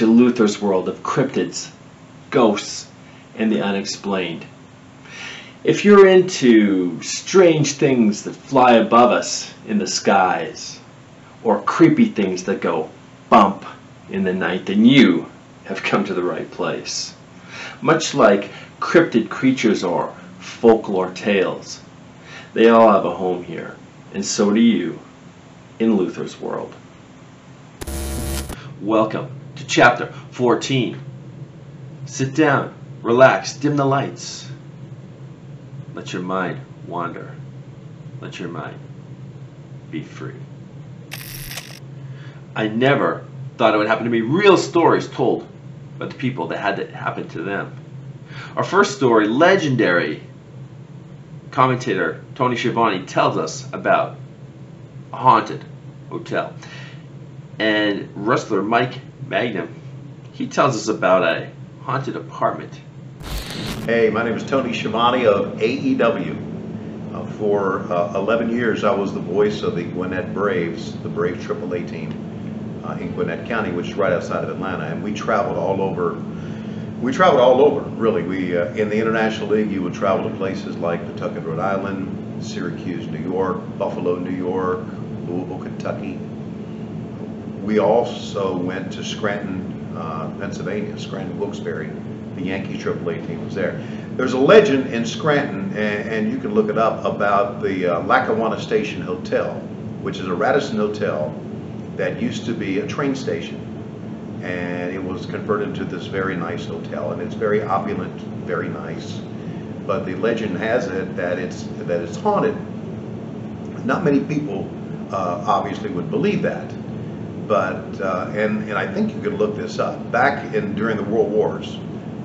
To Luther's world of cryptids, ghosts, and the unexplained. If you're into strange things that fly above us in the skies, or creepy things that go bump in the night, then you have come to the right place. Much like cryptid creatures or folklore tales, they all have a home here, and so do you in Luther's world. Welcome chapter 14. Sit down, relax, dim the lights. Let your mind wander. Let your mind be free. I never thought it would happen to me. Real stories told by the people that had it happen to them. Our first story, legendary commentator Tony Schiavone tells us about a haunted hotel. And wrestler Mike Magnum, he tells us about a haunted apartment. Hey, my name is Tony Schiavone of AEW. Uh, for uh, 11 years, I was the voice of the Gwinnett Braves, the Braves AAA team uh, in Gwinnett County, which is right outside of Atlanta. And we traveled all over. We traveled all over, really. We uh, in the International League, you would travel to places like Pawtucket, Rhode Island, Syracuse, New York, Buffalo, New York, Louisville, Kentucky. We also went to Scranton, uh, Pennsylvania, Scranton Wilkes-Barre. The Yankees AAA team was there. There's a legend in Scranton, and, and you can look it up, about the uh, Lackawanna Station Hotel, which is a Radisson hotel that used to be a train station. And it was converted into this very nice hotel, and it's very opulent, very nice. But the legend has it that it's that it's haunted. Not many people uh, obviously would believe that. But, uh, and, and I think you could look this up. Back in during the World Wars,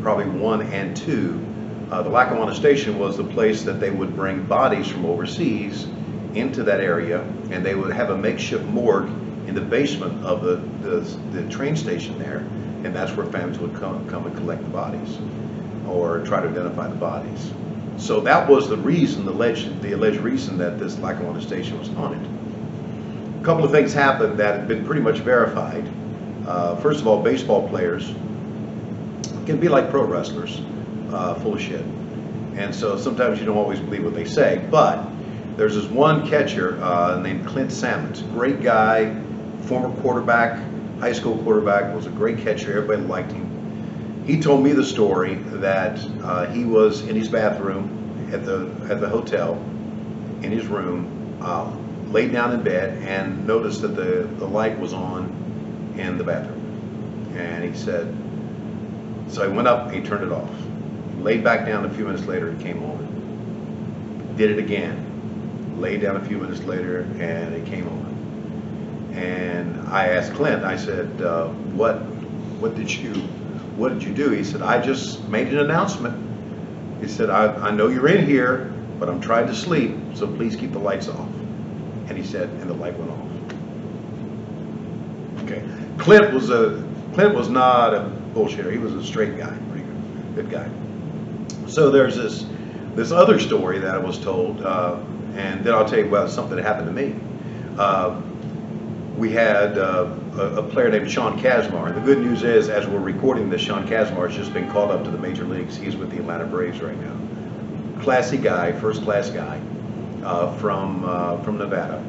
probably one and two, uh, the Lackawanna Station was the place that they would bring bodies from overseas into that area, and they would have a makeshift morgue in the basement of the, the, the train station there, and that's where families would come, come and collect the bodies or try to identify the bodies. So that was the reason, the alleged, the alleged reason that this Lackawanna Station was haunted couple of things happened that have been pretty much verified. Uh, first of all, baseball players can be like pro wrestlers, uh, full of shit. And so sometimes you don't always believe what they say. But there's this one catcher uh, named Clint Sammons, great guy, former quarterback, high school quarterback, was a great catcher. Everybody liked him. He told me the story that uh, he was in his bathroom at the at the hotel, in his room, uh, laid down in bed and noticed that the, the light was on in the bathroom. And he said, so he went up he turned it off. He laid back down a few minutes later, it came on. Did it again. Laid down a few minutes later and it came on. And I asked Clint, I said, uh, what, what did you, what did you do? He said, I just made an announcement. He said, I, I know you're in here, but I'm trying to sleep, so please keep the lights off. And he said, and the light went off. Okay. Clint was a Clint was not a bullshitter. He was a straight guy, pretty good, good guy. So there's this this other story that I was told, uh, and then I'll tell you about something that happened to me. Uh, we had uh, a, a, player named Sean Kazmar, and the good news is, as we're recording this, Sean Kazmar has just been called up to the major leagues. He's with the Atlanta Braves right now. Classy guy, first class guy from uh, from Nevada.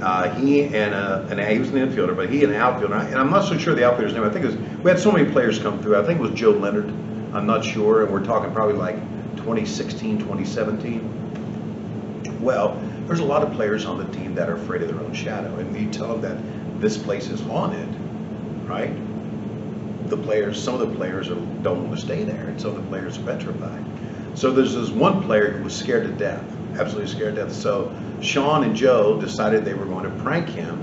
Uh, he and, uh, and he was an infielder, but he and an outfielder, and I'm not so sure the outfielder's name. I think it was, we had so many players come through. I think it was Joe Leonard. I'm not sure, and we're talking probably like 2016, 2017. Well, there's a lot of players on the team that are afraid of their own shadow, and you tell them that this place is haunted, right? The players, some of the players are, don't want to stay there, and some of the players are petrified. So there's this one player who was scared to death absolutely scared to death. So Sean and Joe decided they were going to prank him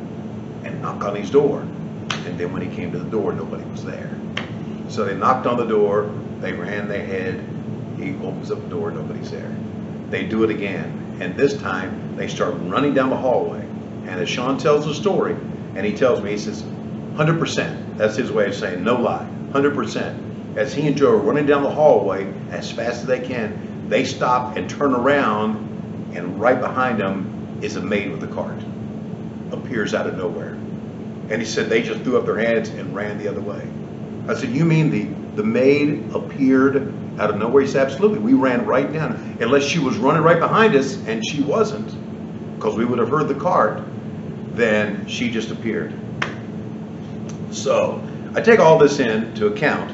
and knock on his door. And then when he came to the door, nobody was there. So they knocked on the door, they ran their head, he opens up the door, nobody's there. They do it again, and this time they start running down the hallway. And as Sean tells the story, and he tells me, he says, 100%, that's his way of saying no lie, 100%. As he and Joe are running down the hallway as fast as they can, they stop and turn around and right behind him is a maid with a cart. Appears out of nowhere. And he said, they just threw up their hands and ran the other way. I said, you mean the, the maid appeared out of nowhere? He said, absolutely. We ran right down. Unless she was running right behind us, and she wasn't, because we would have heard the cart, then she just appeared. So I take all this into account,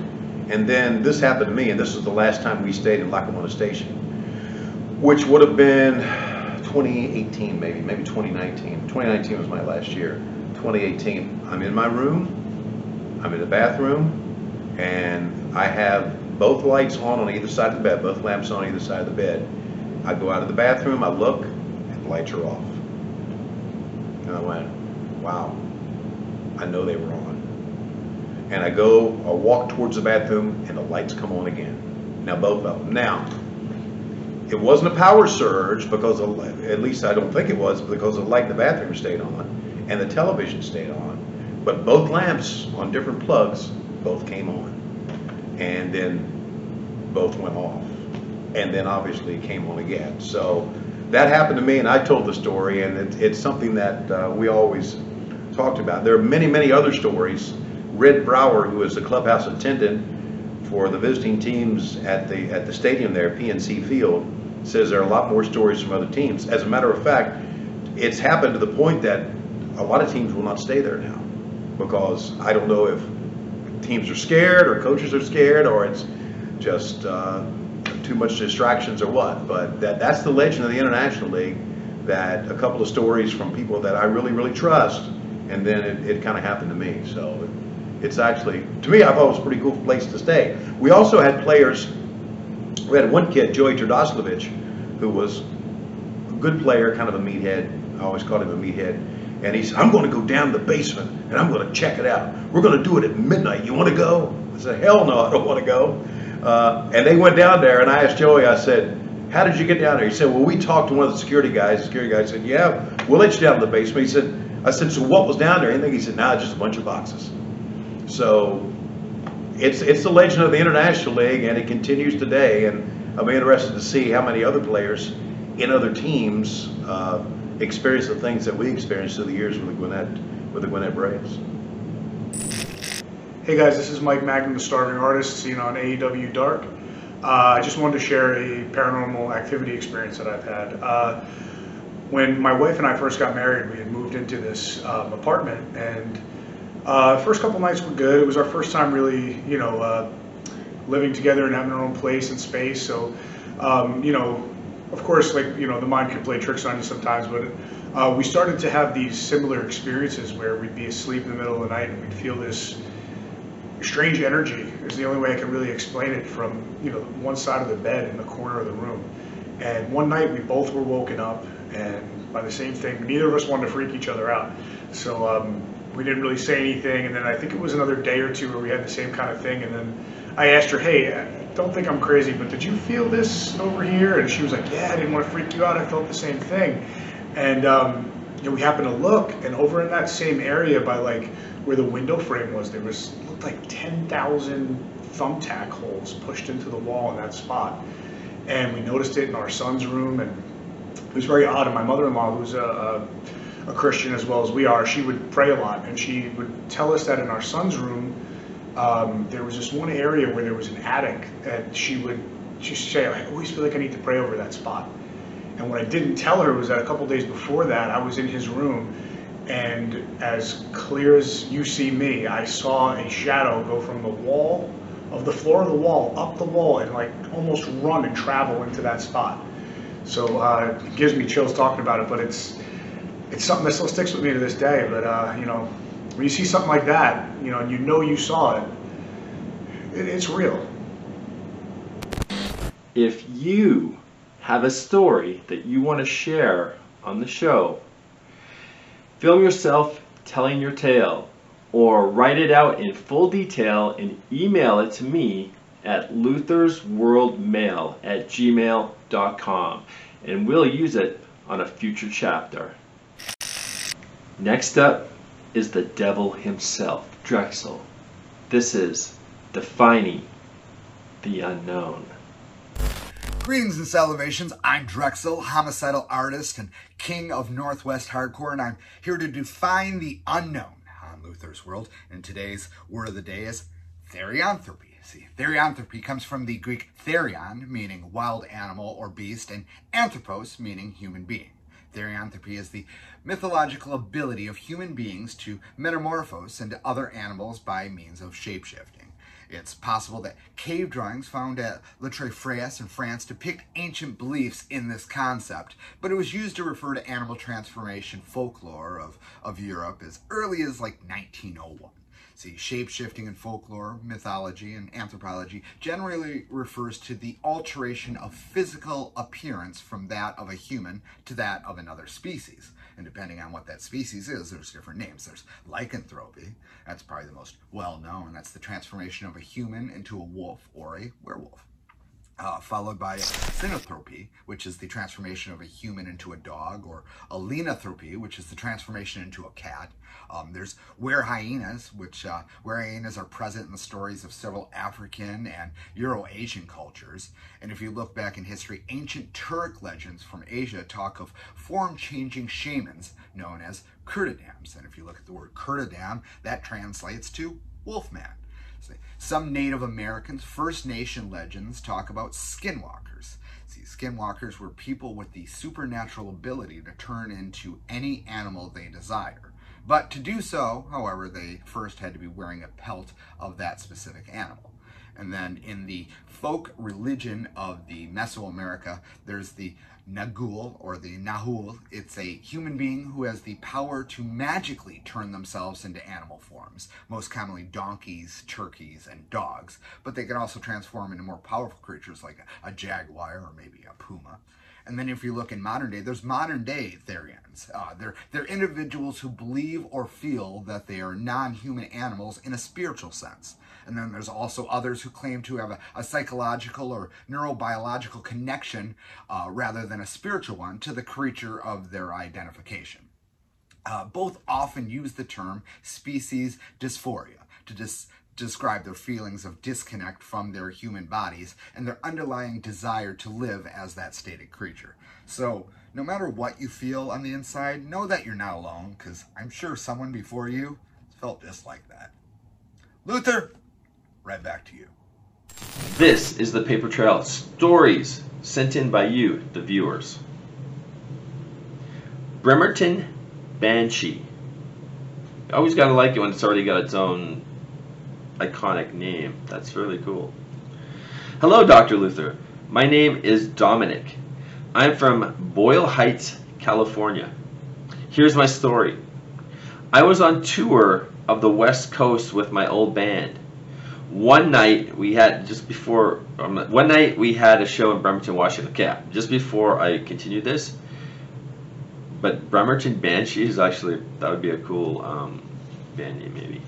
and then this happened to me, and this was the last time we stayed in Lackawanna Station, which would have been 2018, maybe, maybe 2019. 2019 was my last year. 2018, I'm in my room, I'm in the bathroom, and I have both lights on on either side of the bed, both lamps on either side of the bed. I go out of the bathroom, I look, and the lights are off. And I went, wow, I know they were on and I go, I walk towards the bathroom, and the lights come on again. Now, both of them. Now, it wasn't a power surge because, of, at least I don't think it was, because the light in the bathroom stayed on and the television stayed on. But both lamps on different plugs both came on. And then both went off. And then obviously came on again. So that happened to me, and I told the story, and it, it's something that uh, we always talked about. There are many, many other stories Red Brower, who is the clubhouse attendant for the visiting teams at the at the stadium there, PNC Field, says there are a lot more stories from other teams. As a matter of fact, it's happened to the point that a lot of teams will not stay there now because I don't know if teams are scared or coaches are scared or it's just uh, too much distractions or what. But that that's the legend of the International League. That a couple of stories from people that I really really trust, and then it, it kind of happened to me. So it's actually, to me, I thought it was a pretty cool place to stay. We also had players, we had one kid, Joey Terdoslavich, who was a good player, kind of a meathead. I always called him a meathead. And he said, I'm going to go down the basement and I'm going to check it out. We're going to do it at midnight. You want to go? I said, hell no, I don't want to go. Uh, and they went down there and I asked Joey, I said, how did you get down there? He said, well, we talked to one of the security guys. The security guy said, yeah, we'll let you down the basement. He said, I said, so what was down there? Anything? He said, nah, just a bunch of boxes. So it's it's the legend of the International League, and it continues today. And I'm interested to see how many other players in other teams uh, experience the things that we experienced through the years with the Gwinnett with the Gwinnett Braves. Hey guys, this is Mike Magnum, the starving artist, seen on AEW Dark. Uh, I just wanted to share a paranormal activity experience that I've had. Uh, when my wife and I first got married, we had moved into this um, apartment, and uh, first couple nights were good. It was our first time really, you know, uh, living together and having our own place and space. So, um, you know, of course, like you know, the mind can play tricks on you sometimes. But uh, we started to have these similar experiences where we'd be asleep in the middle of the night and we'd feel this strange energy. Is the only way I can really explain it from you know one side of the bed in the corner of the room. And one night we both were woken up and by the same thing. Neither of us wanted to freak each other out. So um, we didn't really say anything. And then I think it was another day or two where we had the same kind of thing. And then I asked her, hey, I don't think I'm crazy, but did you feel this over here? And she was like, yeah, I didn't want to freak you out. I felt the same thing. And um, you know, we happened to look, and over in that same area by like where the window frame was, there was looked like 10,000 thumbtack holes pushed into the wall in that spot. And we noticed it in our son's room, and it was very odd. And my mother-in-law, who's a, a a Christian as well as we are, she would pray a lot, and she would tell us that in our son's room, um, there was this one area where there was an attic, and she would just say, "I always feel like I need to pray over that spot." And what I didn't tell her was that a couple days before that, I was in his room, and as clear as you see me, I saw a shadow go from the wall of the floor of the wall up the wall and like almost run and travel into that spot. So uh, it gives me chills talking about it, but it's it's something that still sticks with me to this day. But uh, you know, when you see something like that, you know, and you know you saw it, it it's real. If you have a story that you want to share on the show, film yourself telling your tale or write it out in full detail and email it to me at luthersworldmail at gmail.com and we'll use it on a future chapter. Next up is the devil himself, Drexel. This is Defining the Unknown. Greetings and salutations. I'm Drexel, homicidal artist and king of Northwest Hardcore, and I'm here to define the unknown on Luther's World, and today's word of the day is therianthropy. See, therianthropy comes from the Greek therion, meaning wild animal or beast, and anthropos, meaning human being. Therianthropy is the mythological ability of human beings to metamorphose into other animals by means of shapeshifting. It's possible that cave drawings found at Le Trèfraie in France depict ancient beliefs in this concept, but it was used to refer to animal transformation folklore of, of Europe as early as like 1901. See, shape-shifting in folklore, mythology, and anthropology generally refers to the alteration of physical appearance from that of a human to that of another species. And depending on what that species is, there's different names. There's lycanthropy, that's probably the most well-known. That's the transformation of a human into a wolf or a werewolf uh, followed by cynanthropy, which is the transformation of a human into a dog, or ailuranthropy, which is the transformation into a cat. Um, there's were hyenas, which uh, hyenas are present in the stories of several African and Euro-Asian cultures. And if you look back in history, ancient Turk legends from Asia talk of form-changing shamans known as Kurtadams. And if you look at the word Kurtadam, that translates to wolfman. Some Native Americans, First Nation legends talk about skinwalkers. See, skinwalkers were people with the supernatural ability to turn into any animal they desire. But to do so, however, they first had to be wearing a pelt of that specific animal. And then in the folk religion of the Mesoamerica, there's the Nagual or the Nahual. It's a human being who has the power to magically turn themselves into animal forms, most commonly donkeys, turkeys, and dogs. But they can also transform into more powerful creatures like a, a jaguar or maybe a puma. And then if you look in modern day, there's modern day Therians. Uh, they're, they're individuals who believe or feel that they are non-human animals in a spiritual sense. And then there's also others who claim to have a, a psychological or neurobiological connection uh, rather than a spiritual one to the creature of their identification. Uh, both often use the term species dysphoria to dis describe their feelings of disconnect from their human bodies and their underlying desire to live as that stated creature. So, no matter what you feel on the inside, know that you're not alone, because I'm sure someone before you felt just like that. Luther, right back to you. This is the paper trail. Stories sent in by you, the viewers. Bremerton Banshee. I always gotta like it when it's already got its own iconic name. That's really cool. Hello, Dr. Luther. My name is Dominic. I'm from Boyle Heights, California. Here's my story. I was on tour of the West Coast with my old band. One night we had just before um, one night we had a show in Bremerton, Washington. Okay, just before I continue this, but Bremerton Banshee is actually that would be a cool um, band name maybe.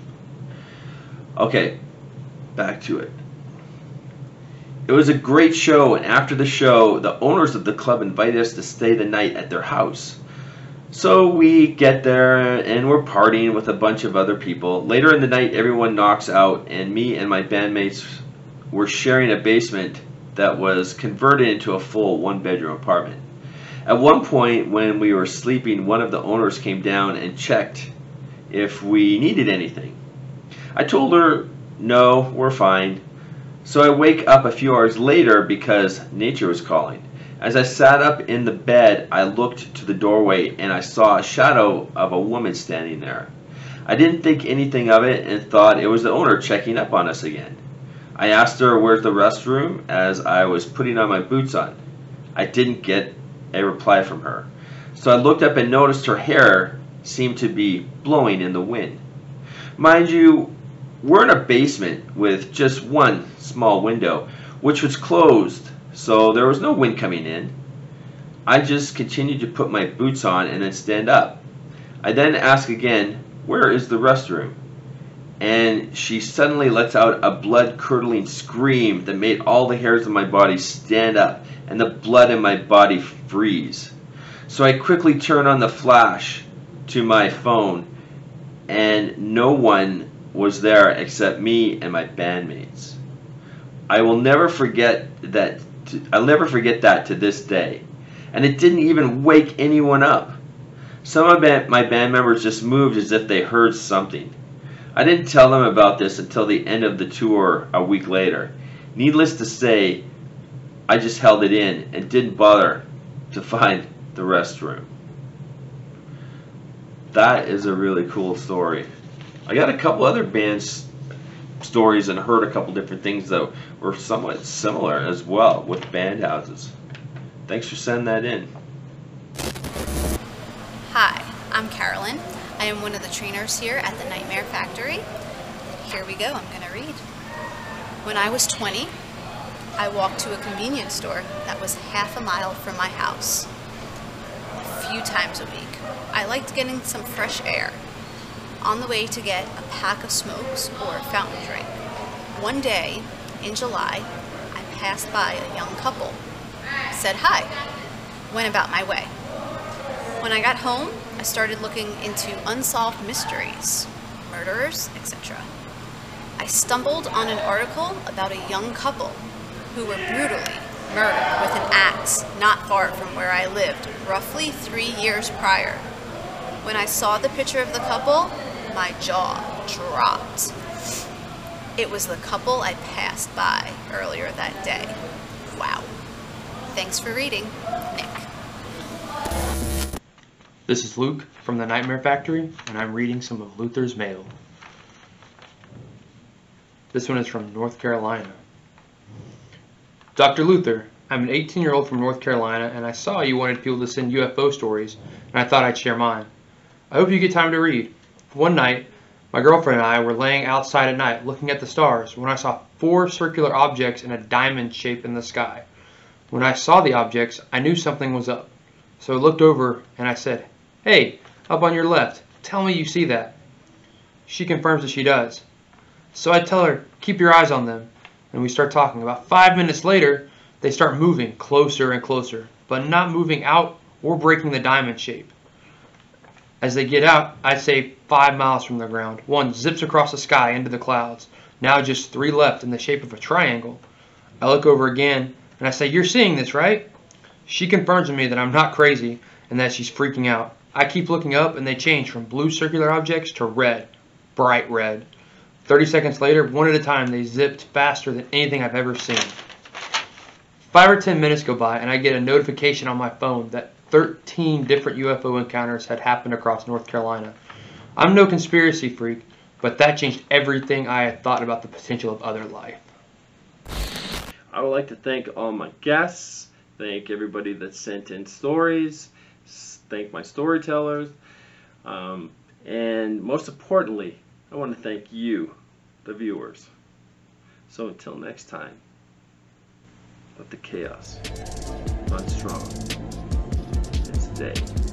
Okay, back to it. It was a great show, and after the show, the owners of the club invited us to stay the night at their house. So we get there and we're partying with a bunch of other people. Later in the night, everyone knocks out, and me and my bandmates were sharing a basement that was converted into a full one bedroom apartment. At one point, when we were sleeping, one of the owners came down and checked if we needed anything. I told her, no, we're fine. So I wake up a few hours later because nature was calling. As I sat up in the bed, I looked to the doorway and I saw a shadow of a woman standing there. I didn't think anything of it and thought it was the owner checking up on us again. I asked her where's the restroom as I was putting on my boots on. I didn't get a reply from her. So I looked up and noticed her hair seemed to be blowing in the wind. Mind you, we're in a basement with just one small window, which was closed, so there was no wind coming in. I just continued to put my boots on and then stand up. I then ask again, where is the restroom? And she suddenly lets out a blood-curdling scream that made all the hairs of my body stand up and the blood in my body freeze. So I quickly turn on the flash to my phone and no one was there except me and my bandmates. I will never forget that. I'll never forget that to this day. And it didn't even wake anyone up. Some of my band members just moved as if they heard something. I didn't tell them about this until the end of the tour a week later. Needless to say, I just held it in and didn't bother to find the restroom. That is a really cool story. I got a couple other bands stories and heard a couple different things that were somewhat similar as well with band houses. Thanks for sending that in. Hi, I'm Carolyn. I am one of the trainers here at the Nightmare Factory. Here we go, I'm going to read. When I was 20, I walked to a convenience store that was half a mile from my house. A few times a week. I liked getting some fresh air. On the way to get a pack of smokes or a fountain drink. One day, in July, I passed by a young couple. Said hi. Went about my way. When I got home, I started looking into unsolved mysteries, murderers, etc. I stumbled on an article about a young couple who were brutally murdered with an axe not far from where I lived, roughly three years prior. When I saw the picture of the couple, my jaw dropped. It was the couple I passed by earlier that day. Wow. Thanks for reading, Nick. This is Luke from the Nightmare Factory, and I'm reading some of Luther's mail. This one is from North Carolina. Dr. Luther, I'm an 18 year old from North Carolina, and I saw you wanted people to send UFO stories, and I thought I'd share mine. I hope you get time to read. One night, my girlfriend and I were laying outside at night looking at the stars when I saw four circular objects in a diamond shape in the sky. When I saw the objects, I knew something was up. So I looked over and I said, Hey, up on your left, tell me you see that. She confirms that she does. So I tell her, keep your eyes on them and we start talking. About five minutes later, they start moving closer and closer, but not moving out or breaking the diamond shape. As they get out, I'd say five miles from the ground. One zips across the sky into the clouds. Now just three left in the shape of a triangle. I look over again and I say, You're seeing this, right? She confirms to me that I'm not crazy and that she's freaking out. I keep looking up and they change from blue circular objects to red, bright red. 30 seconds later, one at a time, they zipped faster than anything I've ever seen. Five or 10 minutes go by, and I get a notification on my phone that 13 different UFO encounters had happened across North Carolina. I'm no conspiracy freak, but that changed everything I had thought about the potential of other life. I would like to thank all my guests, thank everybody that sent in stories, thank my storytellers, um, and most importantly, I want to thank you, the viewers. So until next time, let the chaos run strong. It's day.